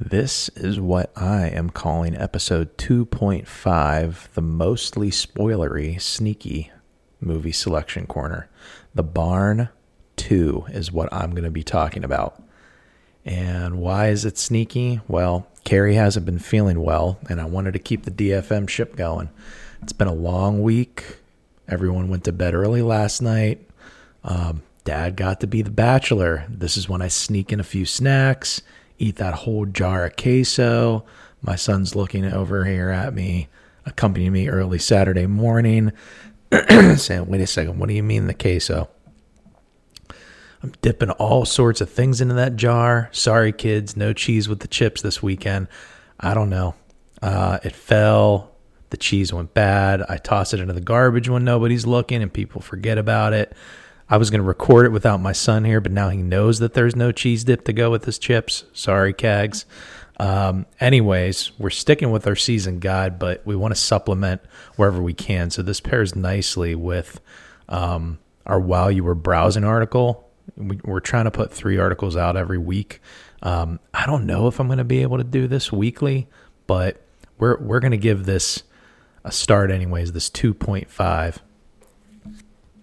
This is what I am calling episode 2.5, the mostly spoilery, sneaky movie selection corner. The Barn 2 is what I'm going to be talking about. And why is it sneaky? Well, Carrie hasn't been feeling well, and I wanted to keep the DFM ship going. It's been a long week. Everyone went to bed early last night. Um, Dad got to be the bachelor. This is when I sneak in a few snacks eat that whole jar of queso. My son's looking over here at me, accompanying me early Saturday morning, saying, Wait a second, what do you mean the queso? I'm dipping all sorts of things into that jar. Sorry, kids, no cheese with the chips this weekend. I don't know. Uh, it fell. The cheese went bad. I toss it into the garbage when nobody's looking and people forget about it. I was going to record it without my son here, but now he knows that there's no cheese dip to go with his chips. Sorry, Cags. Um, anyways, we're sticking with our season guide, but we want to supplement wherever we can. So this pairs nicely with um, our While You Were Browsing article. We, are trying to put three articles out every week. Um, I don't know if I'm going to be able to do this weekly, but we're we're going to give this a start anyways. This 2.5,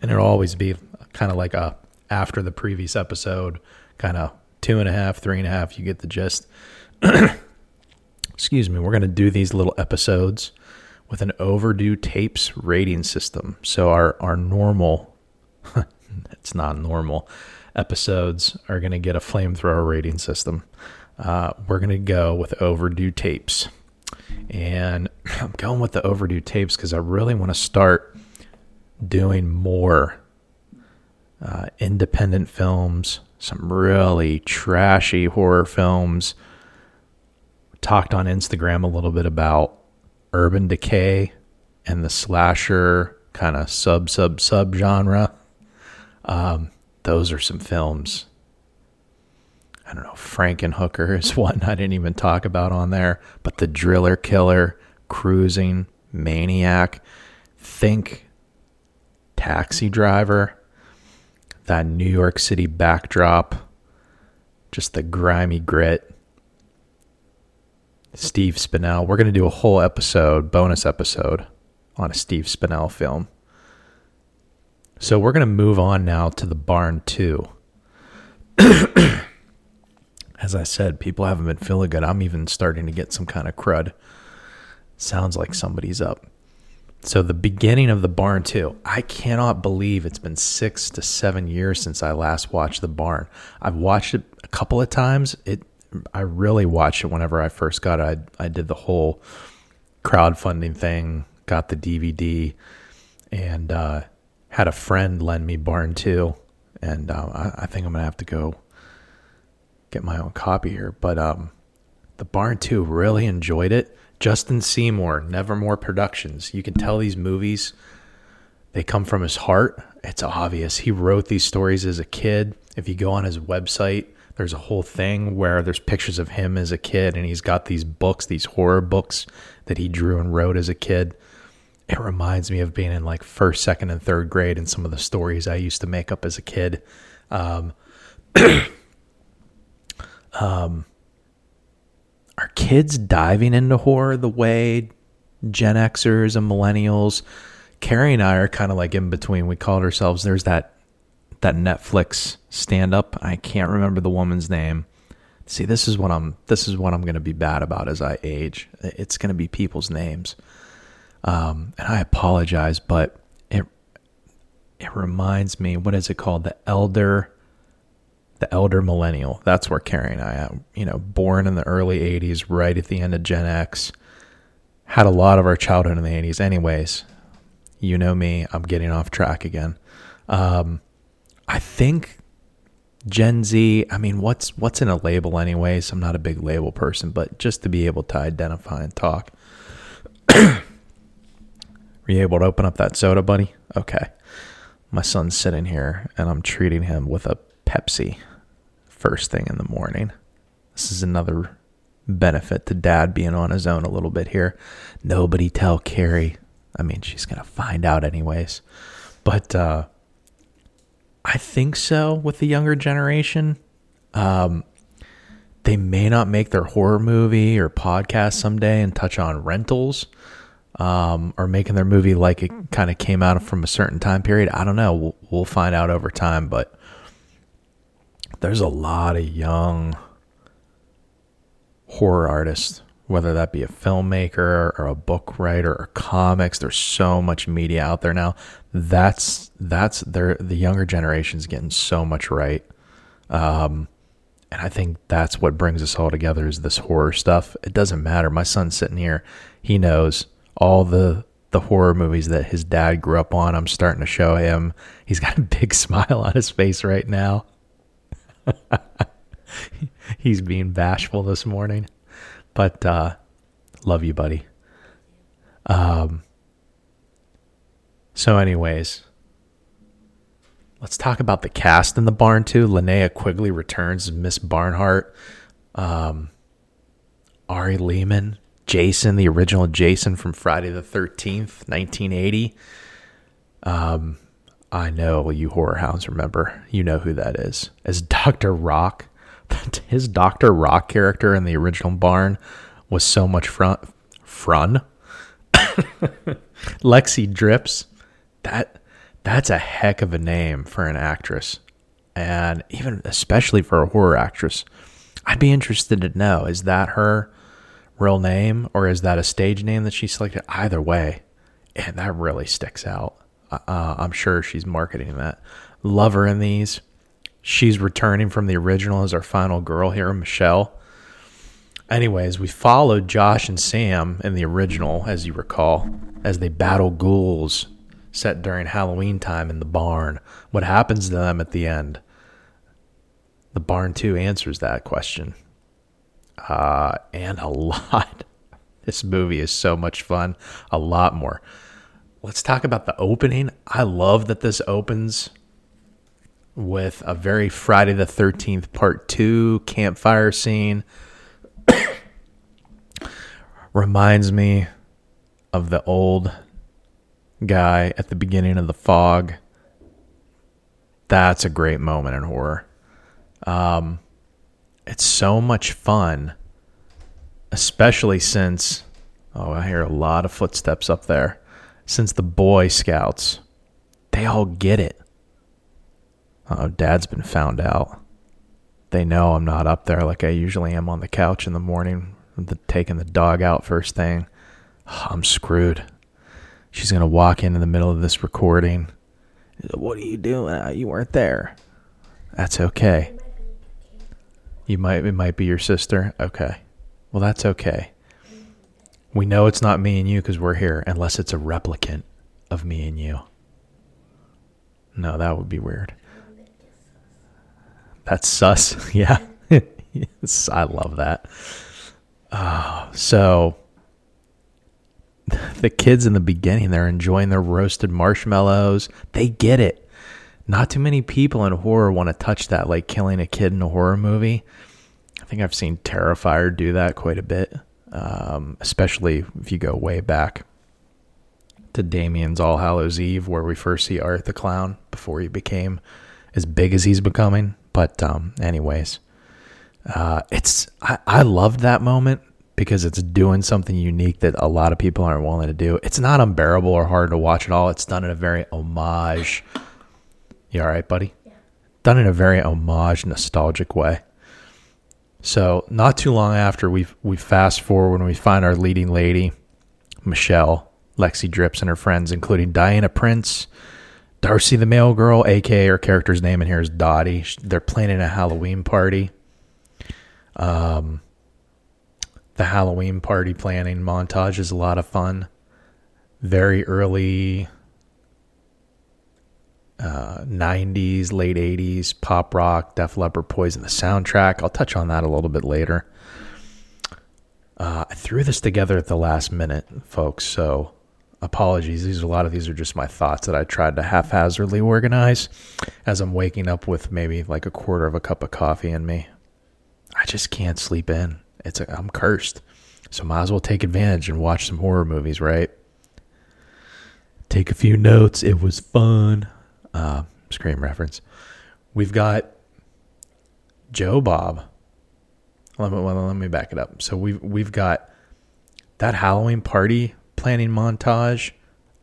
and it'll always be kind of like a after the previous episode, kind of two and a half, three and a half. You get the gist. Excuse me. We're going to do these little episodes with an overdue tapes rating system. So our our normal, it's not normal episodes are going to get a flamethrower rating system. Uh, we're going to go with overdue tapes. And I'm going with the overdue tapes because I really want to start doing more uh, independent films, some really trashy horror films. Talked on Instagram a little bit about Urban Decay and the slasher kind of sub sub sub genre. Um, those are some films. I don't know. Frankenhooker is one I didn't even talk about on there, but The Driller Killer, Cruising, Maniac, Think, Taxi Driver that New York City backdrop, just the grimy grit. Steve Spinell. We're going to do a whole episode, bonus episode, on a Steve Spinell film. So we're going to move on now to the Barn 2. As I said, people haven't been feeling good. I'm even starting to get some kind of crud. Sounds like somebody's up. So the beginning of the barn too. I cannot believe it's been six to seven years since I last watched the barn. I've watched it a couple of times. It I really watched it whenever I first got it. I, I did the whole crowdfunding thing, got the DVD, and uh, had a friend lend me Barn Two, and uh, I, I, think I'm gonna have to go get my own copy here. But um, the Barn Two really enjoyed it. Justin Seymour, Nevermore Productions. You can tell these movies they come from his heart. It's obvious. He wrote these stories as a kid. If you go on his website, there's a whole thing where there's pictures of him as a kid and he's got these books, these horror books that he drew and wrote as a kid. It reminds me of being in like first, second, and third grade and some of the stories I used to make up as a kid. Um, um, are kids diving into horror the way Gen Xers and millennials? Carrie and I are kind of like in between. We called ourselves. There's that that Netflix stand up. I can't remember the woman's name. See, this is what I'm. This is what I'm going to be bad about as I age. It's going to be people's names, um, and I apologize, but it it reminds me. What is it called? The elder the elder millennial. That's where Carrie and I am. You know, born in the early 80s, right at the end of Gen X. Had a lot of our childhood in the 80s. Anyways, you know me, I'm getting off track again. Um, I think Gen Z, I mean, what's what's in a label anyways? I'm not a big label person, but just to be able to identify and talk. Were you able to open up that soda, buddy? Okay. My son's sitting here and I'm treating him with a Pepsi first thing in the morning. This is another benefit to dad being on his own a little bit here. Nobody tell Carrie. I mean, she's going to find out anyways. But uh, I think so with the younger generation. Um, they may not make their horror movie or podcast someday and touch on rentals um, or making their movie like it kind of came out from a certain time period. I don't know. We'll, we'll find out over time, but there's a lot of young horror artists, whether that be a filmmaker or a book writer or comics. There's so much media out there now. That's that's the younger generation's getting so much right. Um, and I think that's what brings us all together is this horror stuff. It doesn't matter. My son's sitting here. He knows all the the horror movies that his dad grew up on. I'm starting to show him. He's got a big smile on his face right now. He's being bashful this morning. But uh love you, buddy. Um so anyways, let's talk about the cast in the barn too. Linnea Quigley returns as Miss Barnhart. Um Ari Lehman, Jason, the original Jason from Friday the 13th, 1980. Um, I know you horror hounds remember. You know who that is. As Dr. Rock. His Dr. Rock character in the original Barn was so much fun. Frun. Lexi Dripps. That that's a heck of a name for an actress. And even especially for a horror actress. I'd be interested to know is that her real name or is that a stage name that she selected? Either way, and that really sticks out. Uh, uh, I'm sure she's marketing that. Love her in these. She's returning from the original as our final girl here, Michelle. Anyways, we followed Josh and Sam in the original, as you recall, as they battle ghouls set during Halloween time in the barn. What happens to them at the end? The barn too answers that question uh, and a lot. This movie is so much fun. A lot more. Let's talk about the opening. I love that this opens with a very Friday the 13th part two campfire scene. Reminds me of the old guy at the beginning of The Fog. That's a great moment in horror. Um, it's so much fun, especially since oh, I hear a lot of footsteps up there. Since the Boy Scouts, they all get it. Oh, Dad's been found out. They know I'm not up there like I usually am on the couch in the morning, the, taking the dog out first thing. Oh, I'm screwed. She's gonna walk in in the middle of this recording. What are you doing? Uh, you weren't there. That's okay. You might it might be your sister. Okay. Well, that's okay. We know it's not me and you because we're here, unless it's a replicant of me and you. No, that would be weird. That's sus. Yeah. yes, I love that. Uh, so the kids in the beginning, they're enjoying their roasted marshmallows. They get it not too many people in horror want to touch that, like killing a kid in a horror movie. I think I've seen Terrifier do that quite a bit, um, especially if you go way back to Damien's All Hallows Eve, where we first see Art the Clown before he became as big as he's becoming. But, um, anyways, uh, it's I, I loved that moment because it's doing something unique that a lot of people aren't willing to do. It's not unbearable or hard to watch at all. It's done in a very homage you all right, buddy? Yeah. Done in a very homage, nostalgic way. So not too long after we we fast forward when we find our leading lady, Michelle, Lexi Dripps, and her friends, including Diana Prince, Darcy the Mail Girl, aka her character's name in here is Dottie. They're planning a Halloween party. Um, the Halloween party planning montage is a lot of fun. Very early uh, 90s, late 80s pop rock, Def Leppard, Poison, the soundtrack. I'll touch on that a little bit later. Uh, I threw this together at the last minute, folks. So apologies. These a lot of these are just my thoughts that I tried to haphazardly organize as I'm waking up with maybe like a quarter of a cup of coffee in me. I just can't sleep in. It's a, I'm cursed. So might as well take advantage and watch some horror movies, right? Take a few notes. It was fun uh, Scream reference. We've got Joe Bob let me, well, let me back it up. So we've we've got that Halloween party planning montage.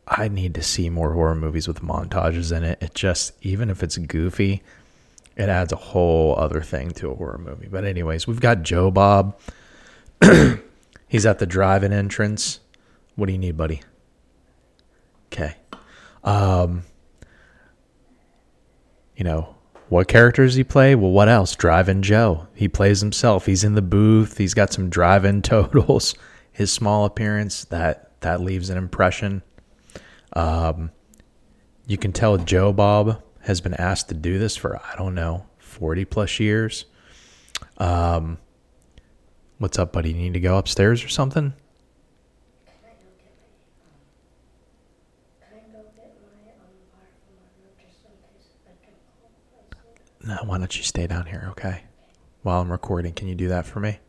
I need to see more horror movies with montages in it. It just even if it's goofy, it adds a whole other thing to a horror movie. But anyways, we've got Joe Bob. He's at the drive-in entrance. What do you need, buddy? Okay. Um you know, what characters he play? Well, what else? Drive-in Joe. He plays himself. He's in the booth. He's got some drive-in totals. His small appearance that that leaves an impression. Um, you can tell Joe Bob has been asked to do this for I don't know forty plus years. Um, what's up, buddy? You need to go upstairs or something? No, why don't you stay down here, okay? While I'm recording, can you do that for me?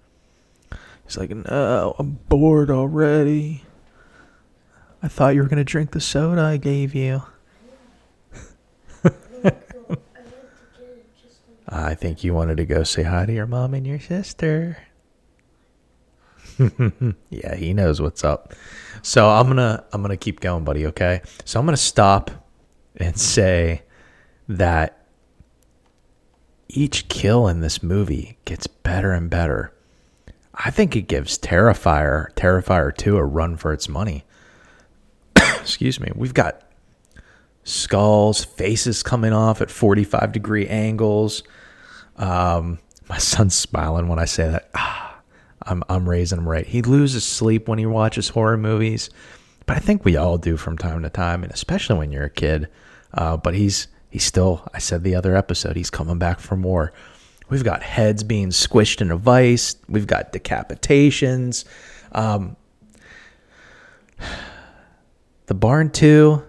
He's like, no, I'm bored already. I thought you were going to drink the soda I gave you. I think you wanted to go say hi to your mom and your sister. yeah, he knows what's up. So I'm to I'm to keep going, buddy, okay? So I'm to stop and say that each kill in this movie gets better and better. I think it gives Terrifier, Terrifier 2 a run for its money. Excuse me. We've got skulls, faces coming off at 45 degree angles. Um, my son's smiling when I say that. Ah, I'm, I'm raising him right. He loses sleep when he watches horror movies, but I think we all do from time to time, and especially when you're a kid. Uh, but he's he's still, I said the other episode, he's coming back for more. We've got heads being squished in a vice. We've got decapitations. Um, the Barn 2,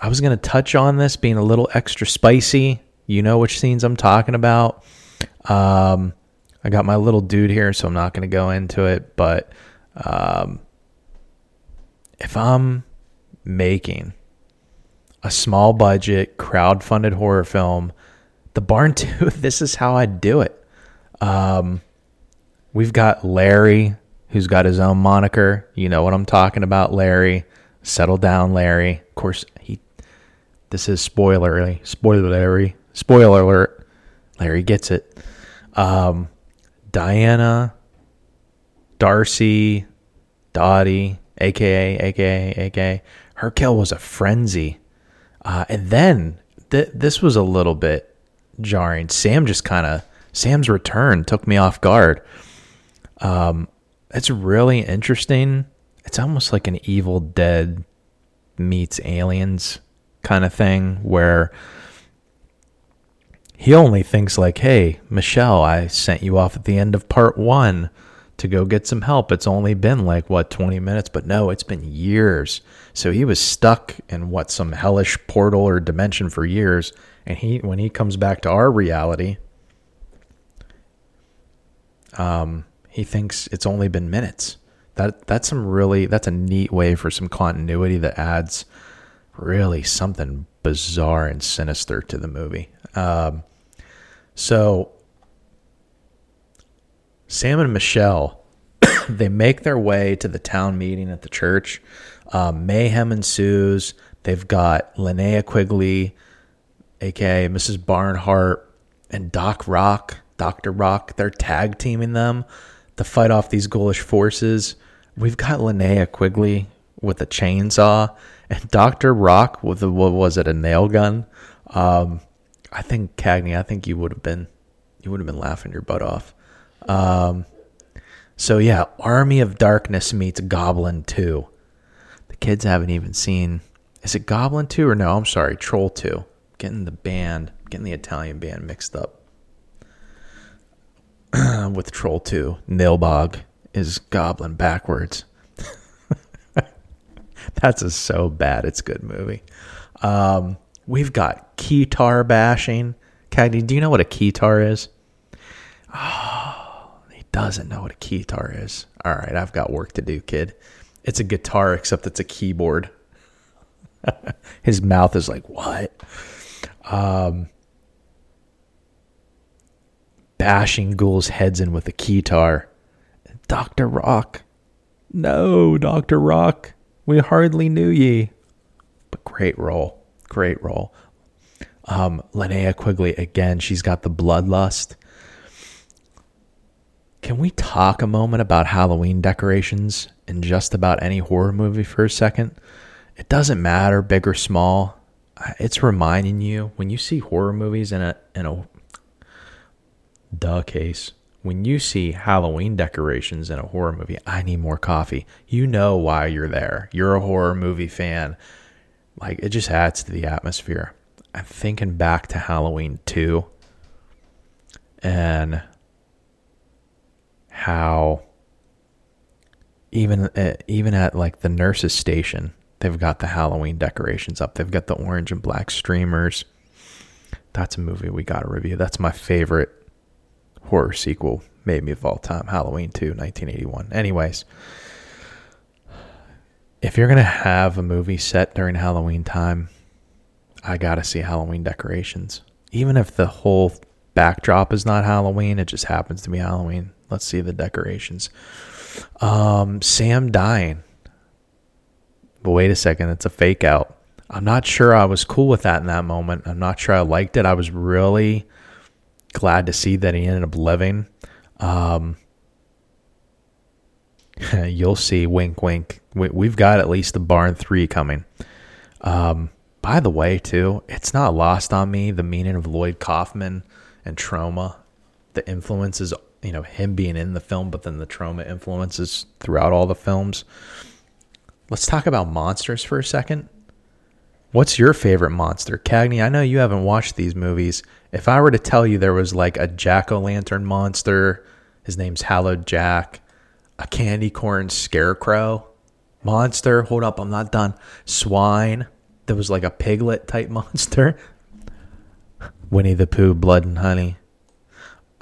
I was going to touch on this being a little extra spicy. You know which scenes I'm talking about. Um, I got my little dude here, so I'm not going to go into it. But um, if I'm making a small budget, crowd funded horror film. The Barn 2, this is how I'd do it. Um, we've got Larry, who's got his own moniker. You know what I'm talking about, Larry. Settle down, Larry. Of course, he. This is spoilery. Spoiler, Larry. Spoiler alert. Larry gets it. Um, Diana, Darcy, Dottie, aka, aka, aka. Her kill was a frenzy. Uh, and then th- this was a little bit jarring. Sam just kind of Sam's return took me off guard. Um, it's really interesting. It's almost like an Evil Dead meets Aliens kind of thing where he only thinks like, "Hey, Michelle, I sent you off at the end of part 1 to go get some help. It's only been like what 20 minutes, but no, it's been years." So he was stuck in what some hellish portal or dimension for years, and he when he comes back to our reality, um, he thinks it's only been minutes. That that's some really that's a neat way for some continuity that adds really something bizarre and sinister to the movie. Um, so Sam and Michelle they make their way to the town meeting at the church um, mayhem ensues. They've got Linnea Quigley, aka Mrs. Barnhart, and Doc Rock, Dr. Rock. They're tag teaming them to fight off these ghoulish forces. We've got Linnea Quigley with a chainsaw and Dr. Rock with a, what was it, a nail gun. Um, I think Cagney, I think you would have been you would have been laughing your butt off. Um, so yeah, Army of Darkness meets Goblin 2 The kids haven't even seen. Is it Goblin 2 or no? I'm sorry, Troll 2. Getting the band, getting the Italian band mixed up with Troll 2. Nilbog is Goblin backwards. That's a so bad. It's a good movie. Um, we've got keytar bashing. Cagney, do you know what a keytar is? Oh, doesn't know what a keytar is. All right, I've got work to do, kid. It's a guitar, except it's a keyboard. His mouth is like, what? Um, bashing ghouls' heads in with a keytar. Dr. Rock. No, Dr. Rock. We hardly knew ye. But great role. Great role. Um, Linnea Quigley, again, she's got the bloodlust. Can we talk a moment about Halloween decorations in just about any horror movie for a second? It doesn't matter, big or small. It's reminding you when you see horror movies in a in a duh case, when you see Halloween decorations in a horror movie, I need more coffee. You know why you're there. You're a horror movie fan. Like it just adds to the atmosphere. I'm thinking back to Halloween 2 and how even uh, even at like the nurses station, they've got the Halloween decorations up. They've got the orange and black streamers. That's a movie we got to review. That's my favorite horror sequel, maybe of all time. Halloween 2, 1981. Anyways, if you're going to have a movie set during Halloween time, I got to see Halloween decorations. Even if the whole backdrop is not Halloween, it just happens to be Halloween. Let's see the decorations. Um, Sam dying. But wait a second, it's a fake out. I'm not sure I was cool with that in that moment. I'm not sure I liked it. I was really glad to see that he ended up living. Um, you'll see, wink, wink. We, have got at least the Barn 3 coming. Um, by the way, too, it's not lost on me the meaning of Lloyd Kaufman and Troma, the influences, you know, him being in the film, but then the Troma influences throughout all the films. Let's talk about monsters for a second. What's your favorite monster? Cagney, I know you haven't watched these movies. If I were to tell you there was like a jack o' lantern monster, his name's Hallowed Jack, a candy corn scarecrow monster, hold up, I'm not done. Swine, there was like a piglet type monster. Winnie the Pooh, Blood and Honey.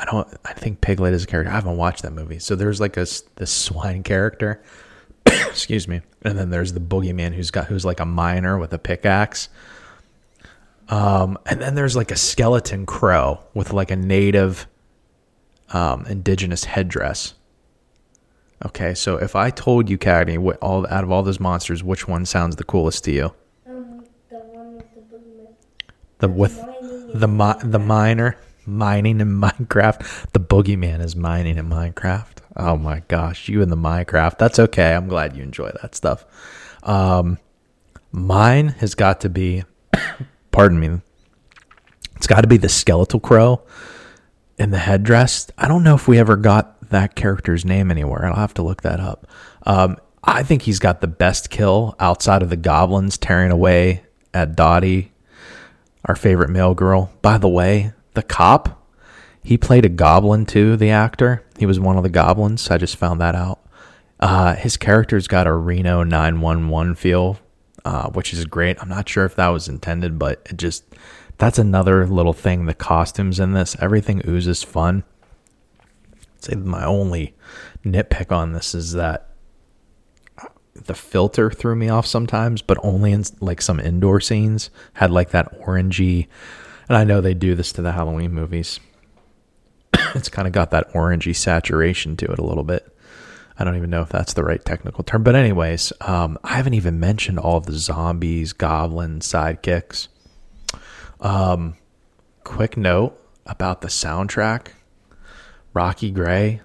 I don't. I think Piglet is a character. I haven't watched that movie. So there's like a this swine character. Excuse me. And then there's the boogeyman who's got who's like a miner with a pickaxe. Um, and then there's like a skeleton crow with like a native, um, indigenous headdress. Okay, so if I told you, Cagney, what all out of all those monsters, which one sounds the coolest to you? Um, the one with the boogeyman. The with the mi- the miner mining in Minecraft. The boogeyman is mining in Minecraft. Oh my gosh, you and the Minecraft. That's okay. I'm glad you enjoy that stuff. Um, mine has got to be, pardon me, it's got to be the skeletal crow in the headdress. I don't know if we ever got that character's name anywhere. I'll have to look that up. Um, I think he's got the best kill outside of the goblins tearing away at Dottie, our favorite mail girl. By the way, the cop he played a goblin too, the actor. He was one of the goblins. I just found that out. Uh, his character's got a Reno 911 feel, uh, which is great. I'm not sure if that was intended, but it just, that's another little thing. The costumes in this, everything oozes fun. I'd say my only nitpick on this is that the filter threw me off sometimes, but only in like some indoor scenes had like that orangey. And I know they do this to the Halloween movies it's kind of got that orangey saturation to it a little bit. I don't even know if that's the right technical term. But, anyways, um, I haven't even mentioned all of the zombies, goblin sidekicks. Um, quick note about the soundtrack Rocky Gray,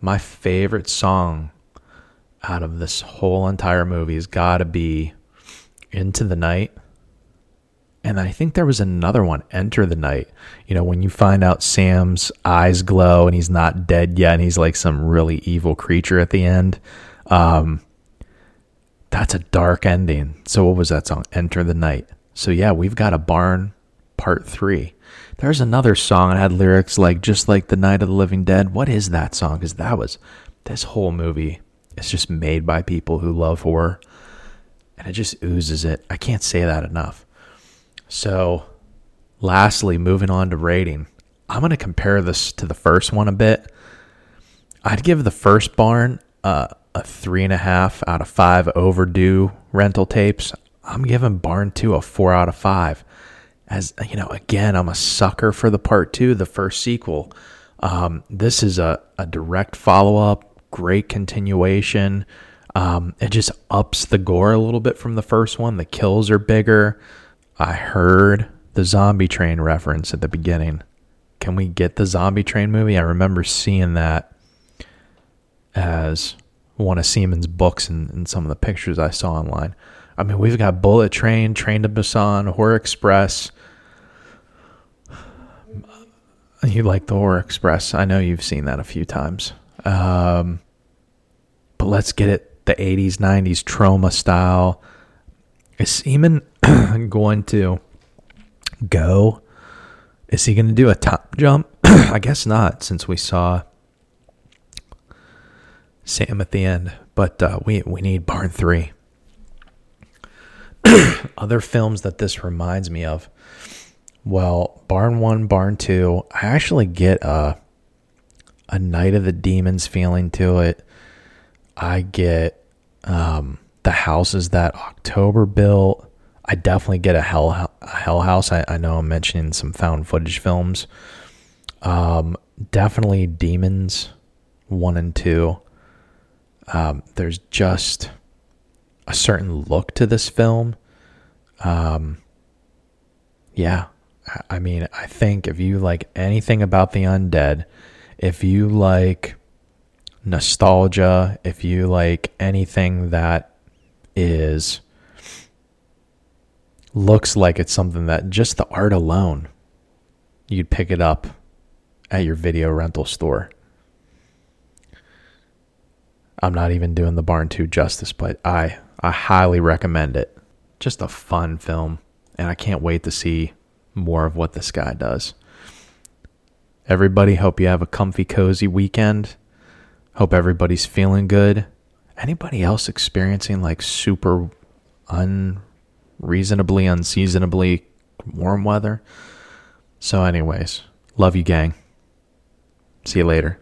my favorite song out of this whole entire movie has got to be Into the Night and I think there was another one, Enter the Night. You know, when you find out Sam's eyes glow and he's not dead yet and he's like some really evil creature at the end. Um, that's a dark ending. So what was that song? Enter the Night. So yeah, we've got a barn part three. There's another song that had lyrics like just like the Night of the Living Dead. What is that song? Because that was this whole movie is just made by people who love horror. And it just oozes it. I can't say that enough. So, lastly, moving on to rating, I'm going to compare this to the first one a bit. I'd give the first barn uh, a three and a half out of five overdue rental tapes. I'm giving Barn 2 a four out of five. As you know, again, I'm a sucker for the part two, the first sequel. Um, this is a, a direct follow up, great continuation. Um, it just ups the gore a little bit from the first one. The kills are bigger. I heard the zombie train reference at the beginning. Can we get the zombie train movie? I remember seeing that as one of Siemens' books and, and some of the pictures I saw online. I mean, we've got Bullet Train, Train to Busan, Horror Express. You like the Horror Express. I know you've seen that a few times. Um, but let's get it the 80s, 90s Troma style. Is Seaman going to go? Is he going to do a top jump? I guess not, since we saw Sam at the end. But uh, we we need Barn Three. Other films that this reminds me of. Well, Barn One, Barn Two. I actually get a a Night of the Demons feeling to it. I get um, the houses that October built. I definitely get a hell a Hell House. I, I know I'm mentioning some found footage films. Um, definitely Demons one and two. Um, there's just a certain look to this film. Um, yeah, I mean, I think if you like anything about the undead, if you like nostalgia, if you like anything that is looks like it's something that just the art alone you'd pick it up at your video rental store. I'm not even doing the Barn 2 justice, but I I highly recommend it. Just a fun film, and I can't wait to see more of what this guy does. Everybody, hope you have a comfy, cozy weekend. Hope everybody's feeling good. Anybody else experiencing like super unreasonably, unseasonably warm weather? So, anyways, love you, gang. See you later.